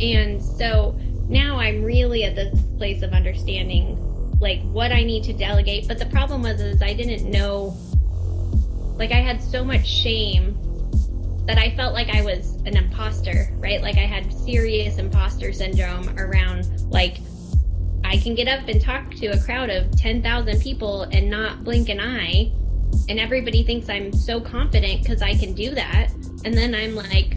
And so now I'm really at this place of understanding like what I need to delegate. But the problem was is I didn't know like I had so much shame that I felt like I was an imposter, right? Like I had serious imposter syndrome around like I can get up and talk to a crowd of 10,000 people and not blink an eye and everybody thinks I'm so confident because I can do that. And then I'm like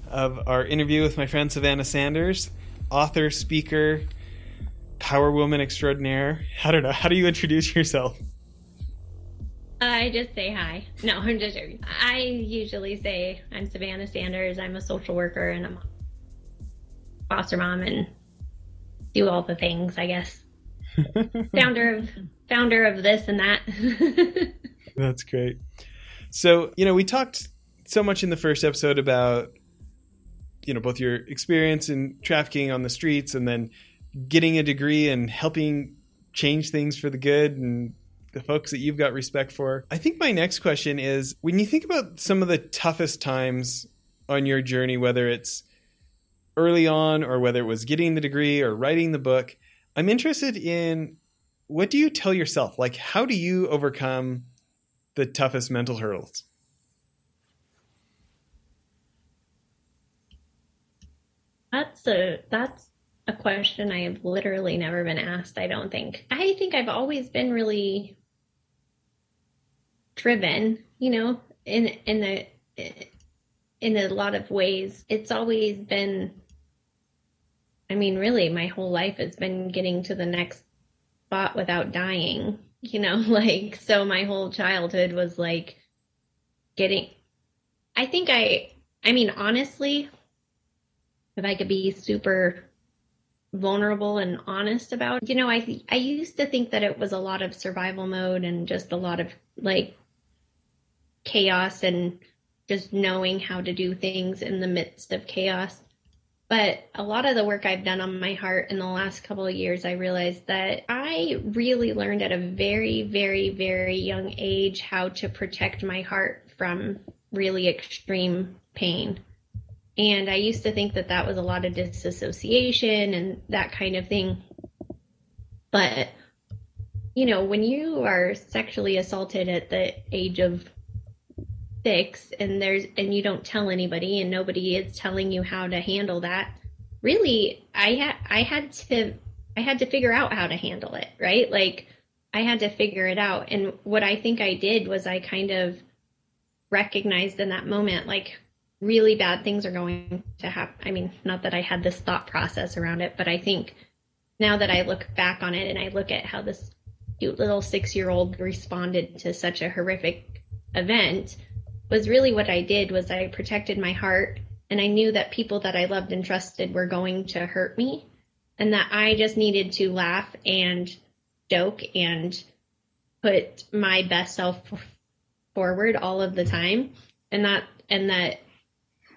of our interview with my friend Savannah Sanders, author, speaker, power woman extraordinaire. I don't know. How do you introduce yourself? I just say hi. No, I'm just joking. I usually say I'm Savannah Sanders. I'm a social worker and I'm foster mom and do all the things, I guess. founder of founder of this and that. That's great. So, you know, we talked so much in the first episode about you know, both your experience in trafficking on the streets and then getting a degree and helping change things for the good and the folks that you've got respect for. I think my next question is when you think about some of the toughest times on your journey, whether it's early on or whether it was getting the degree or writing the book, I'm interested in what do you tell yourself? Like, how do you overcome the toughest mental hurdles? That's a that's a question I have literally never been asked, I don't think. I think I've always been really driven, you know, in in the in a lot of ways. It's always been I mean, really, my whole life has been getting to the next spot without dying, you know, like, so my whole childhood was like getting, I think I, I mean, honestly, if I could be super vulnerable and honest about, you know, I, I used to think that it was a lot of survival mode and just a lot of like chaos and just knowing how to do things in the midst of chaos. But a lot of the work I've done on my heart in the last couple of years, I realized that I really learned at a very, very, very young age how to protect my heart from really extreme pain. And I used to think that that was a lot of disassociation and that kind of thing. But, you know, when you are sexually assaulted at the age of six and there's and you don't tell anybody and nobody is telling you how to handle that really i had i had to i had to figure out how to handle it right like i had to figure it out and what i think i did was i kind of recognized in that moment like really bad things are going to happen i mean not that i had this thought process around it but i think now that i look back on it and i look at how this cute little six year old responded to such a horrific event was really what I did was I protected my heart and I knew that people that I loved and trusted were going to hurt me and that I just needed to laugh and joke and put my best self forward all of the time and that and that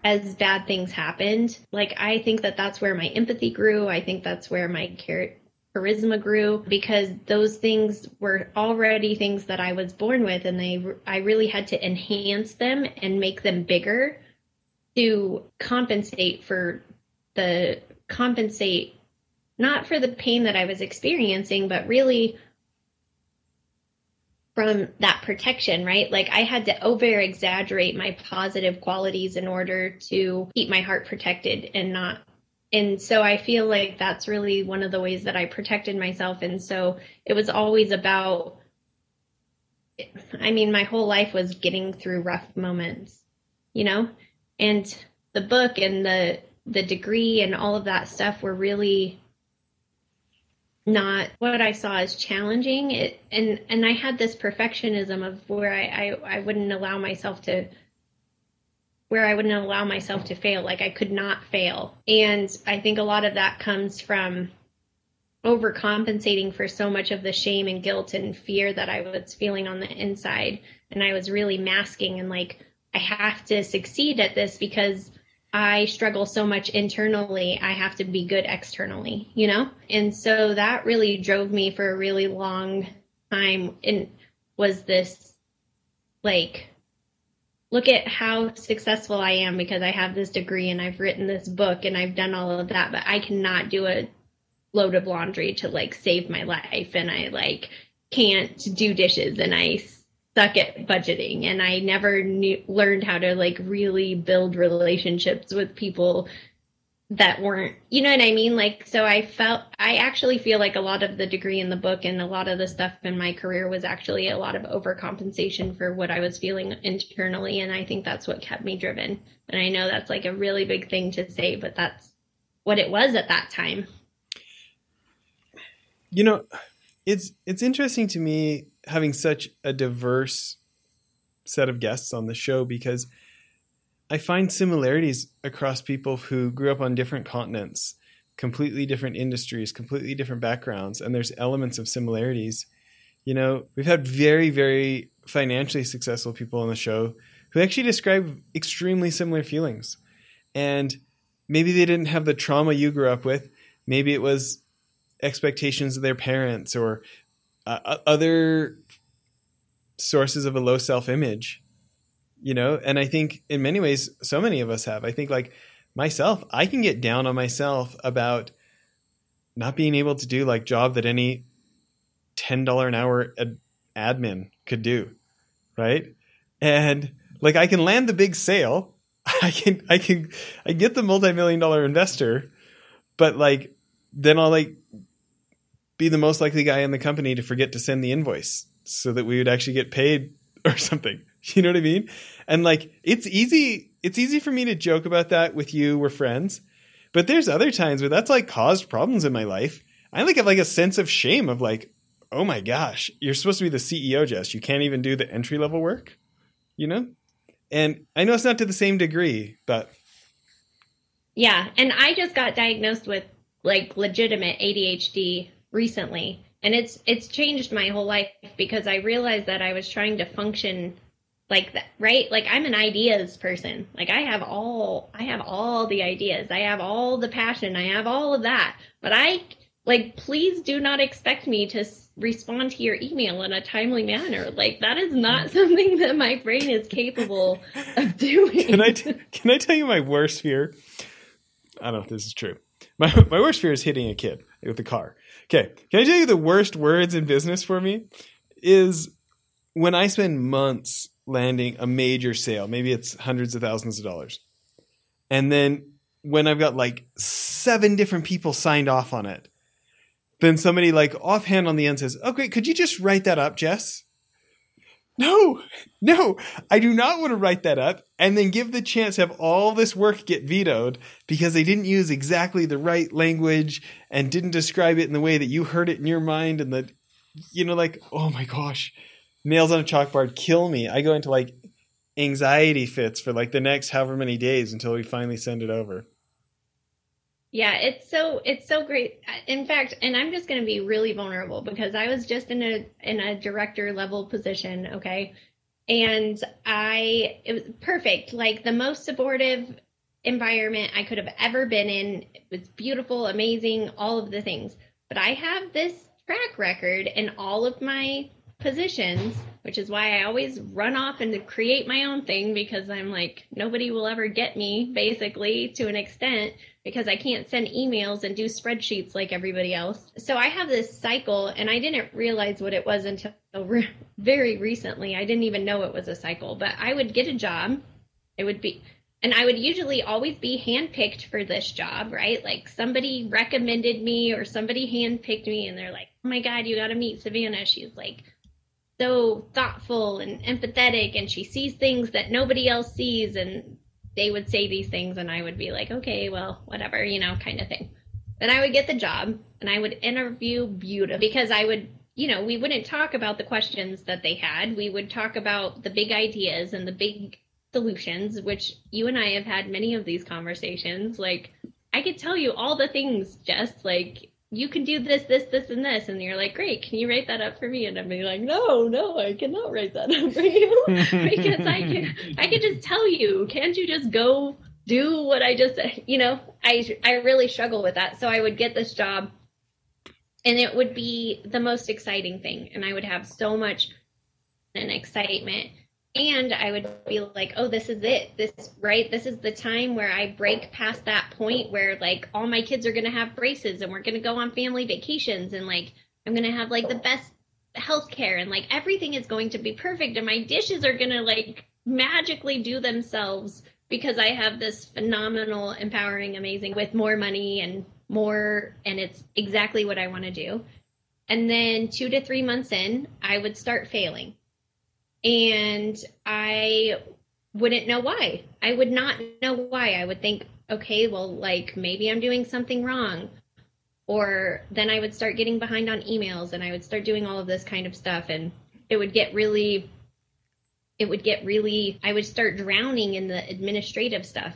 as bad things happened. Like i think that that's where my empathy grew. I think that's where my care charisma grew because those things were already things that I was born with and they I really had to enhance them and make them bigger to compensate for the compensate not for the pain that I was experiencing but really from that protection, right? Like I had to over exaggerate my positive qualities in order to keep my heart protected and not and so I feel like that's really one of the ways that I protected myself. And so it was always about, I mean, my whole life was getting through rough moments, you know, and the book and the, the degree and all of that stuff were really not what I saw as challenging. It, and, and I had this perfectionism of where I, I, I wouldn't allow myself to where I wouldn't allow myself to fail. Like I could not fail. And I think a lot of that comes from overcompensating for so much of the shame and guilt and fear that I was feeling on the inside. And I was really masking and like, I have to succeed at this because I struggle so much internally. I have to be good externally, you know? And so that really drove me for a really long time and was this like look at how successful I am because I have this degree and I've written this book and I've done all of that, but I cannot do a load of laundry to like save my life and I like can't do dishes and I suck at budgeting and I never knew, learned how to like really build relationships with people that weren't you know what i mean? Like so i felt i actually feel like a lot of the degree in the book and a lot of the stuff in my career was actually a lot of overcompensation for what i was feeling internally and i think that's what kept me driven. And i know that's like a really big thing to say but that's what it was at that time. You know it's it's interesting to me having such a diverse set of guests on the show because I find similarities across people who grew up on different continents, completely different industries, completely different backgrounds, and there's elements of similarities. You know, we've had very, very financially successful people on the show who actually describe extremely similar feelings. And maybe they didn't have the trauma you grew up with. Maybe it was expectations of their parents or uh, other sources of a low self image you know? And i think in many ways so many of us have. I think like myself i can get down on myself about not being able to do like job that any $10 an hour ad- admin could do right? And like i can land the big sale. I can i can i get the multi-million dollar investor but like then i'll like be the most likely guy in the company to forget to send the invoice so that we would actually get paid or something You know what I mean? And like it's easy it's easy for me to joke about that with you, we're friends. But there's other times where that's like caused problems in my life. I like have like a sense of shame of like, oh my gosh, you're supposed to be the CEO, Jess. You can't even do the entry level work, you know? And I know it's not to the same degree, but yeah. And I just got diagnosed with like legitimate ADHD recently, and it's it's changed my whole life because I realized that I was trying to function like that right? Like i'm an ideas person. Like i have all i have all the ideas. I have all the passion. I have all of that. But i like please do not expect me to respond to your email in a timely manner. Like that is not mm. something that my brain is capable of doing. Can i t- can i tell you my worst fear? I don't know if this is true. My, my worst fear is hitting a kid with the car okay can i tell you the worst words in business for me is when i spend months landing a major sale. Maybe it's hundreds of thousands of dollars. And then when I've got like seven different people signed off on it, then somebody like offhand on the end says, oh, Okay, could you just write that up, Jess? No, no, I do not want to write that up and then give the chance have all this work get vetoed because they didn't use exactly the right language and didn't describe it in the way that you heard it in your mind and that, you know, like, oh my gosh, nails on a chalkboard kill me. I go into like anxiety fits for like the next however many days until we finally send it over. Yeah, it's so it's so great. In fact, and I'm just going to be really vulnerable because I was just in a in a director level position, okay? And I it was perfect, like the most supportive environment I could have ever been in. It was beautiful, amazing, all of the things. But I have this track record in all of my positions, which is why I always run off and create my own thing because I'm like, nobody will ever get me basically to an extent because I can't send emails and do spreadsheets like everybody else. So I have this cycle and I didn't realize what it was until very recently. I didn't even know it was a cycle, but I would get a job. It would be, and I would usually always be handpicked for this job, right? Like somebody recommended me or somebody handpicked me and they're like, oh my God, you got to meet Savannah. She's like so thoughtful and empathetic and she sees things that nobody else sees and they would say these things and I would be like, okay, well, whatever, you know, kind of thing. Then I would get the job and I would interview beautiful because I would, you know, we wouldn't talk about the questions that they had. We would talk about the big ideas and the big solutions, which you and I have had many of these conversations. Like, I could tell you all the things, Jess, like, you can do this, this, this, and this. And you're like, great, can you write that up for me? And I'm like, no, no, I cannot write that up for you because I can, I can just tell you, can't you just go do what I just, you know, I, I really struggle with that. So I would get this job and it would be the most exciting thing. And I would have so much and excitement and I would be like, oh, this is it. This, right? This is the time where I break past that point where like all my kids are going to have braces and we're going to go on family vacations and like I'm going to have like the best health care and like everything is going to be perfect and my dishes are going to like magically do themselves because I have this phenomenal, empowering, amazing with more money and more, and it's exactly what I want to do. And then two to three months in, I would start failing and I wouldn't know why. I would not know why. I would think, okay, well, like maybe I'm doing something wrong. Or then I would start getting behind on emails and I would start doing all of this kind of stuff. And it would get really, it would get really, I would start drowning in the administrative stuff.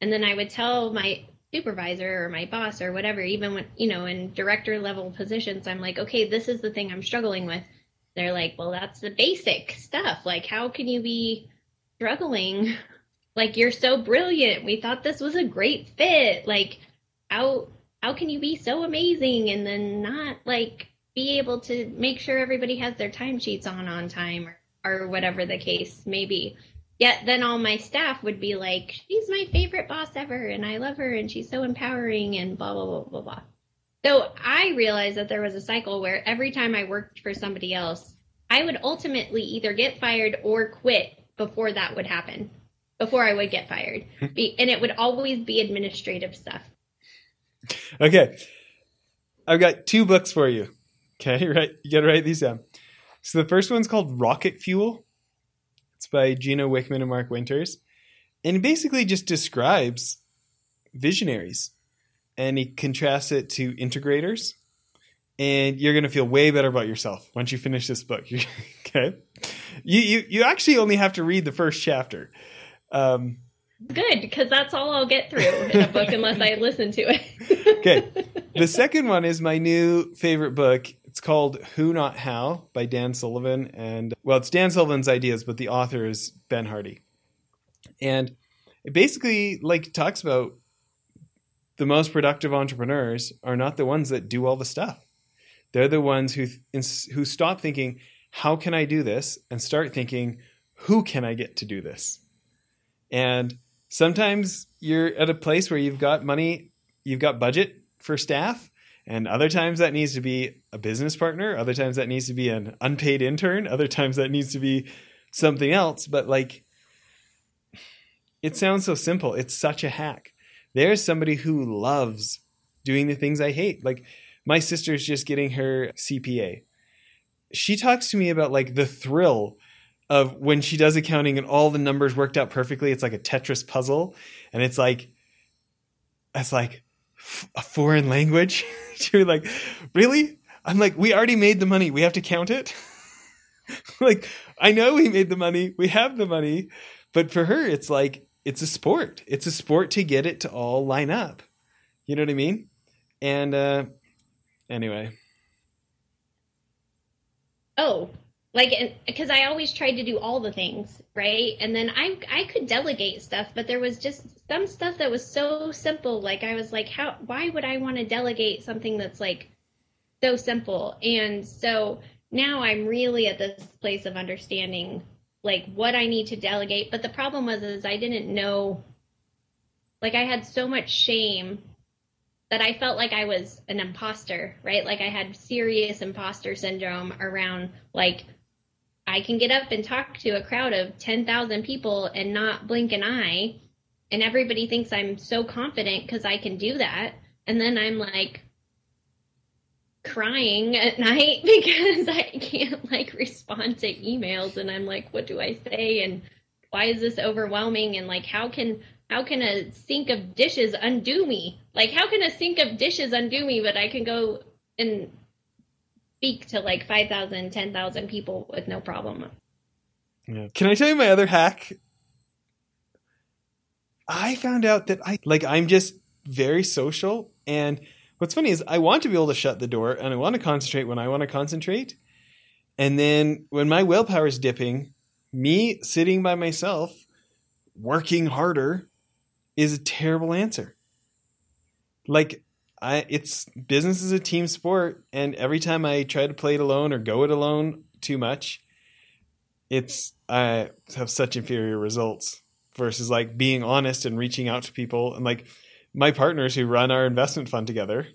And then I would tell my supervisor or my boss or whatever, even when, you know, in director level positions, I'm like, okay, this is the thing I'm struggling with they're like, well, that's the basic stuff. Like, how can you be struggling? Like, you're so brilliant. We thought this was a great fit. Like, how how can you be so amazing and then not like be able to make sure everybody has their timesheets on on time or, or whatever the case may be. Yet then all my staff would be like, she's my favorite boss ever and I love her and she's so empowering and blah blah blah blah blah. So I realized that there was a cycle where every time I worked for somebody else, I would ultimately either get fired or quit before that would happen, before I would get fired. Hmm. be, and it would always be administrative stuff. Okay. I've got two books for you. Okay, right. You got to write these down. So the first one's called Rocket Fuel. It's by Gino Wickman and Mark Winters. And it basically just describes visionaries and he contrasts it to integrators and you're going to feel way better about yourself once you finish this book. Okay you, you you actually only have to read the first chapter. Um, good because that's all i'll get through in a book unless i listen to it. Okay. The second one is my new favorite book. It's called who not how by dan sullivan and well it's dan sullivan's ideas but the author is ben hardy. And it basically like talks about the most productive entrepreneurs are not the ones that do all the stuff. They're the ones who who stop thinking, "How can I do this?" and start thinking, "Who can I get to do this?" And sometimes you're at a place where you've got money, you've got budget for staff, and other times that needs to be a business partner, other times that needs to be an unpaid intern, other times that needs to be something else, but like it sounds so simple. It's such a hack there's somebody who loves doing the things I hate. Like my sister's just getting her CPA. She talks to me about like the thrill of when she does accounting and all the numbers worked out perfectly. It's like a Tetris puzzle, and it's like it's like a foreign language. You're like, really? I'm like, we already made the money. We have to count it. like, I know we made the money. We have the money, but for her, it's like it's a sport. It's a sport to get it to all line up. You know what I mean? And uh anyway. Oh, like because I always tried to do all the things, right? And then I I could delegate stuff, but there was just some stuff that was so simple. Like I was like, how? Why would I want to delegate something that's like so simple? And so now I'm really at this place of understanding like what I need to delegate. But the problem was is I didn't know like I had so much shame that I felt like I was an imposter, right? Like I had serious imposter syndrome around like I can get up and talk to a crowd of 10,000 people and not blink an eye and everybody thinks I'm so confident cuz I can do that. And then I'm like crying at night because I can't like respond to emails and I'm like, what do I say? And why is this overwhelming? And like, how can, how can a sink of dishes undo me? Like, how can a sink of dishes undo me? But I can go and speak to like 5,000, 10,000 people with no problem. Yeah. Can I tell you my other hack? I found out that I like I'm just very social and what's funny is I want to be able to shut the door and I want to concentrate when I want to concentrate. And then when my willpower is dipping, me sitting by myself working harder is a terrible answer. Like I it's business is a team sport and every time I try to play it alone or go it alone too much, it's I have such inferior results versus like being honest and reaching out to people and like my partners who run our investment fund together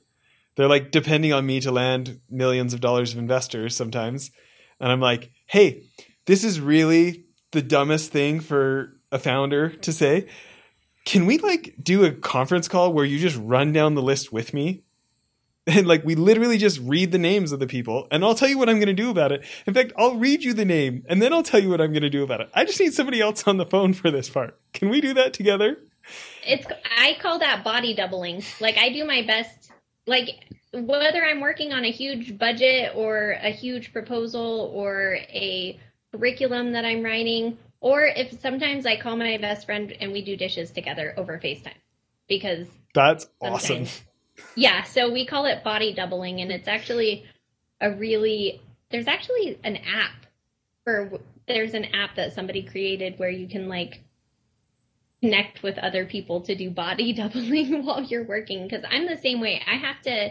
they're like depending on me to land millions of dollars of investors sometimes and i'm like hey this is really the dumbest thing for a founder to say can we like do a conference call where you just run down the list with me and like we literally just read the names of the people and I'll tell you what I'm going to do about it. In fact, I'll read you the name and then I'll tell you what I'm going to do about it. I just need somebody else on the phone for this part. Can we do that together? It's I call that body doubling. Like I do my best like whether I'm working on a huge budget or a huge proposal or a curriculum that I'm writing or if sometimes I call my best friend and we do dishes together over FaceTime because that's awesome yeah, so we call it body doubling, and it's actually a really there's actually an app for there's an app that somebody created where you can like connect with other people to do body doubling while you're working because I'm the same way. I have to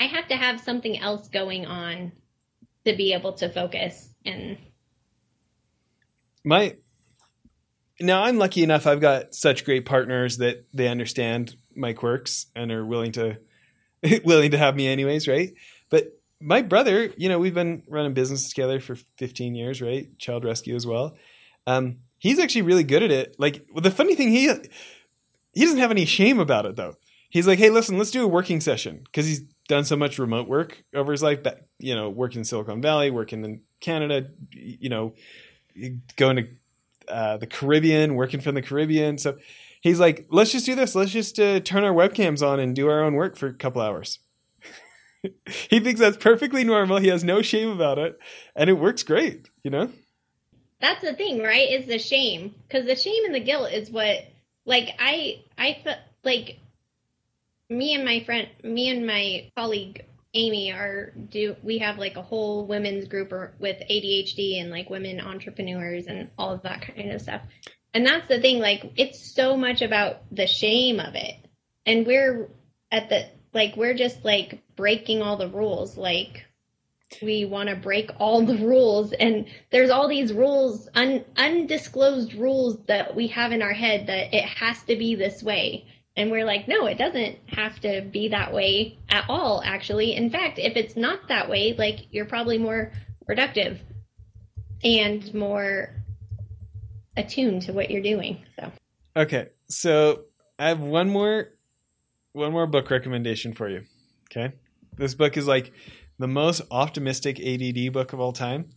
I have to have something else going on to be able to focus and my now I'm lucky enough I've got such great partners that they understand my quirks and are willing to willing to have me anyways, right? But my brother, you know, we've been running business together for 15 years, right? Child rescue as well. Um, he's actually really good at it. Like the funny thing, he he doesn't have any shame about it though. He's like, hey, listen, let's do a working session because he's done so much remote work over his life. You know, working in Silicon Valley, working in Canada, you know, going to uh, the Caribbean, working from the Caribbean. So he's like, let's just do this. Let's just uh, turn our webcams on and do our own work for a couple hours. he thinks that's perfectly normal. He has no shame about it, and it works great. You know. That's the thing, right? Is the shame because the shame and the guilt is what, like, I I felt like me and my friend, me and my colleague Amy are do we have like a whole women's group with ADHD and like women entrepreneurs and all of that kind of stuff. And that's the thing like it's so much about the shame of it. And we're at the like we're just like breaking all the rules like we want to break all the rules and there's all these rules un, undisclosed rules that we have in our head that it has to be this way and we're like, no, it doesn't have to be that way at all, actually. In fact, if it's not that way, like you're probably more productive and more attuned to what you're doing. So Okay. So I have one more one more book recommendation for you. Okay. This book is like the most optimistic ADD book of all time.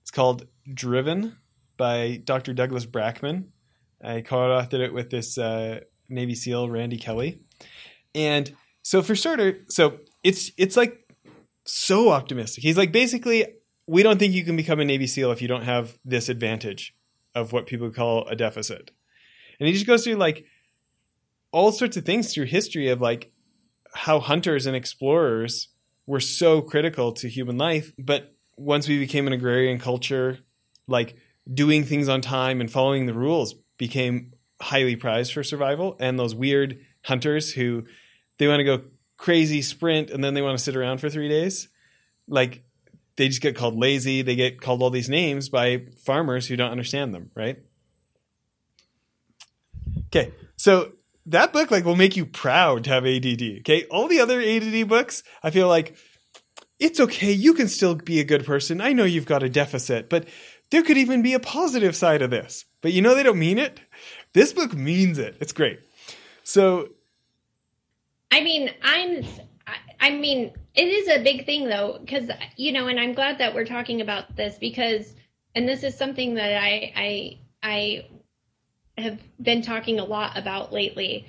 It's called Driven by Dr. Douglas Brackman. I co-authored it with this uh, Navy SEAL Randy Kelly. And so for starter, so it's it's like so optimistic. He's like basically we don't think you can become a Navy SEAL if you don't have this advantage of what people call a deficit. And he just goes through like all sorts of things through history of like how hunters and explorers were so critical to human life, but once we became an agrarian culture, like doing things on time and following the rules became highly prized for survival, and those weird hunters who they want to go crazy sprint and then they want to sit around for three days, like they just get called lazy. They get called all these names by farmers who don't understand them, right? Okay, so that book like will make you proud to have ADD. Okay, all the other ADD books, I feel like it's okay. You can still be a good person. I know you've got a deficit, but there could even be a positive side of this. But you know they don't mean it. This book means it. It's great. So, I mean, I'm. I mean, it is a big thing though, because you know, and I'm glad that we're talking about this because, and this is something that I I I have been talking a lot about lately.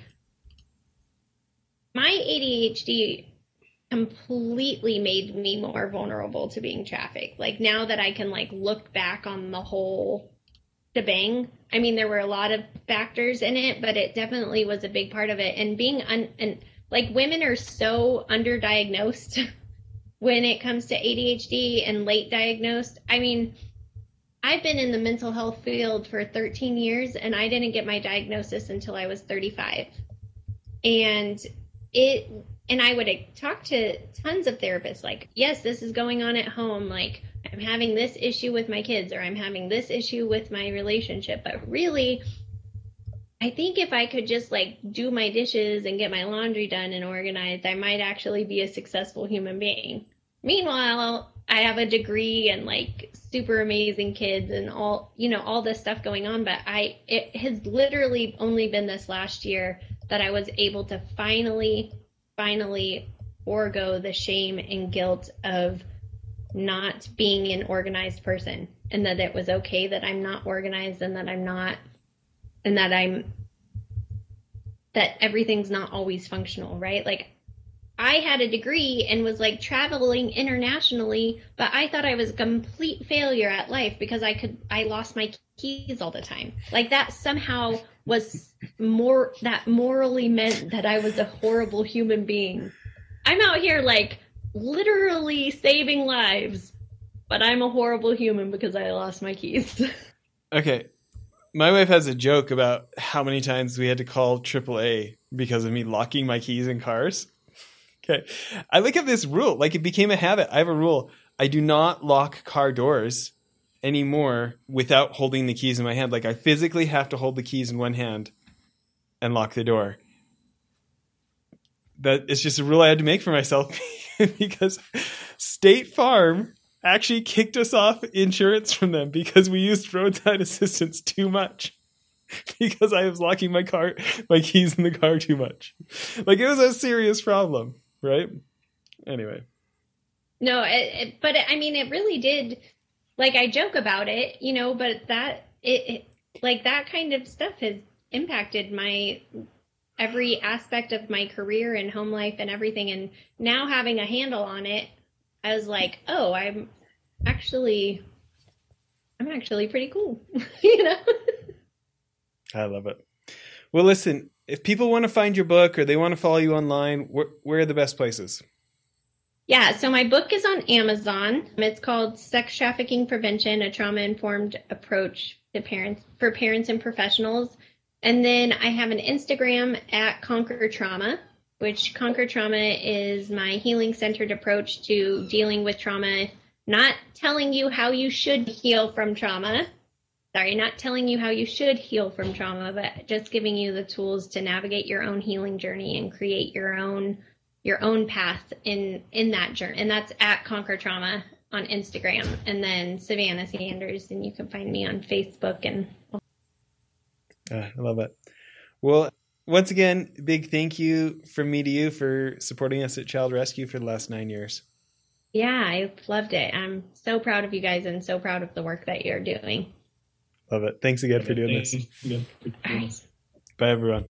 My ADHD completely made me more vulnerable to being trafficked. Like now that I can like look back on the whole shebang. I mean, there were a lot of factors in it, but it definitely was a big part of it. And being un, and like women are so underdiagnosed when it comes to ADHD and late diagnosed. I mean, I've been in the mental health field for 13 years and I didn't get my diagnosis until I was 35. And it and I would talk to tons of therapists like, yes, this is going on at home. Like, I'm having this issue with my kids or I'm having this issue with my relationship. But really, I think if I could just like do my dishes and get my laundry done and organized, I might actually be a successful human being. Meanwhile, I have a degree and like super amazing kids and all, you know, all this stuff going on. But I, it has literally only been this last year that I was able to finally finally forego the shame and guilt of not being an organized person and that it was okay that I'm not organized and that I'm not and that I'm that everything's not always functional, right? Like I had a degree and was like traveling internationally, but I thought I was a complete failure at life because I could I lost my keys all the time. Like that somehow was more that morally meant that I was a horrible human being. I'm out here like literally saving lives, but I'm a horrible human because I lost my keys. okay. My wife has a joke about how many times we had to call AAA because of me locking my keys in cars. Okay. I look at this rule, like it became a habit. I have a rule. I do not lock car doors anymore without holding the keys in my hand. Like I physically have to hold the keys in one hand and lock the door. That it's just a rule I had to make for myself because State Farm actually kicked us off insurance from them because we used roadside assistance too much. Because I was locking my car, my keys in the car too much. Like it was a serious problem, right? Anyway. No, it, it, but I mean, it really did like I joke about it, you know, but that it, it like that kind of stuff has impacted my every aspect of my career and home life and everything and now having a handle on it I was like, "Oh, I'm actually I'm actually pretty cool." you know? I love it. Well, listen, if people want to find your book or they want to follow you online, where, where are the best places? Yeah, so my book is on Amazon. It's called Sex Trafficking Prevention: A Trauma-Informed Approach to Parents for Parents and Professionals. And then I have an Instagram at Conquer Trauma, which Conquer Trauma is my healing centered approach to dealing with trauma, not telling you how you should heal from trauma. Sorry, not telling you how you should heal from trauma, but just giving you the tools to navigate your own healing journey and create your own your own path in in that journey and that's at conquer trauma on instagram. And then savannah sanders and you can find me on facebook and uh, i love it. Well once again big thank you from me to you for supporting us at child rescue for the last nine years. Yeah i loved it. I'm so proud of you guys and so proud of the work that you're doing love it. Thanks again for doing this. Bye everyone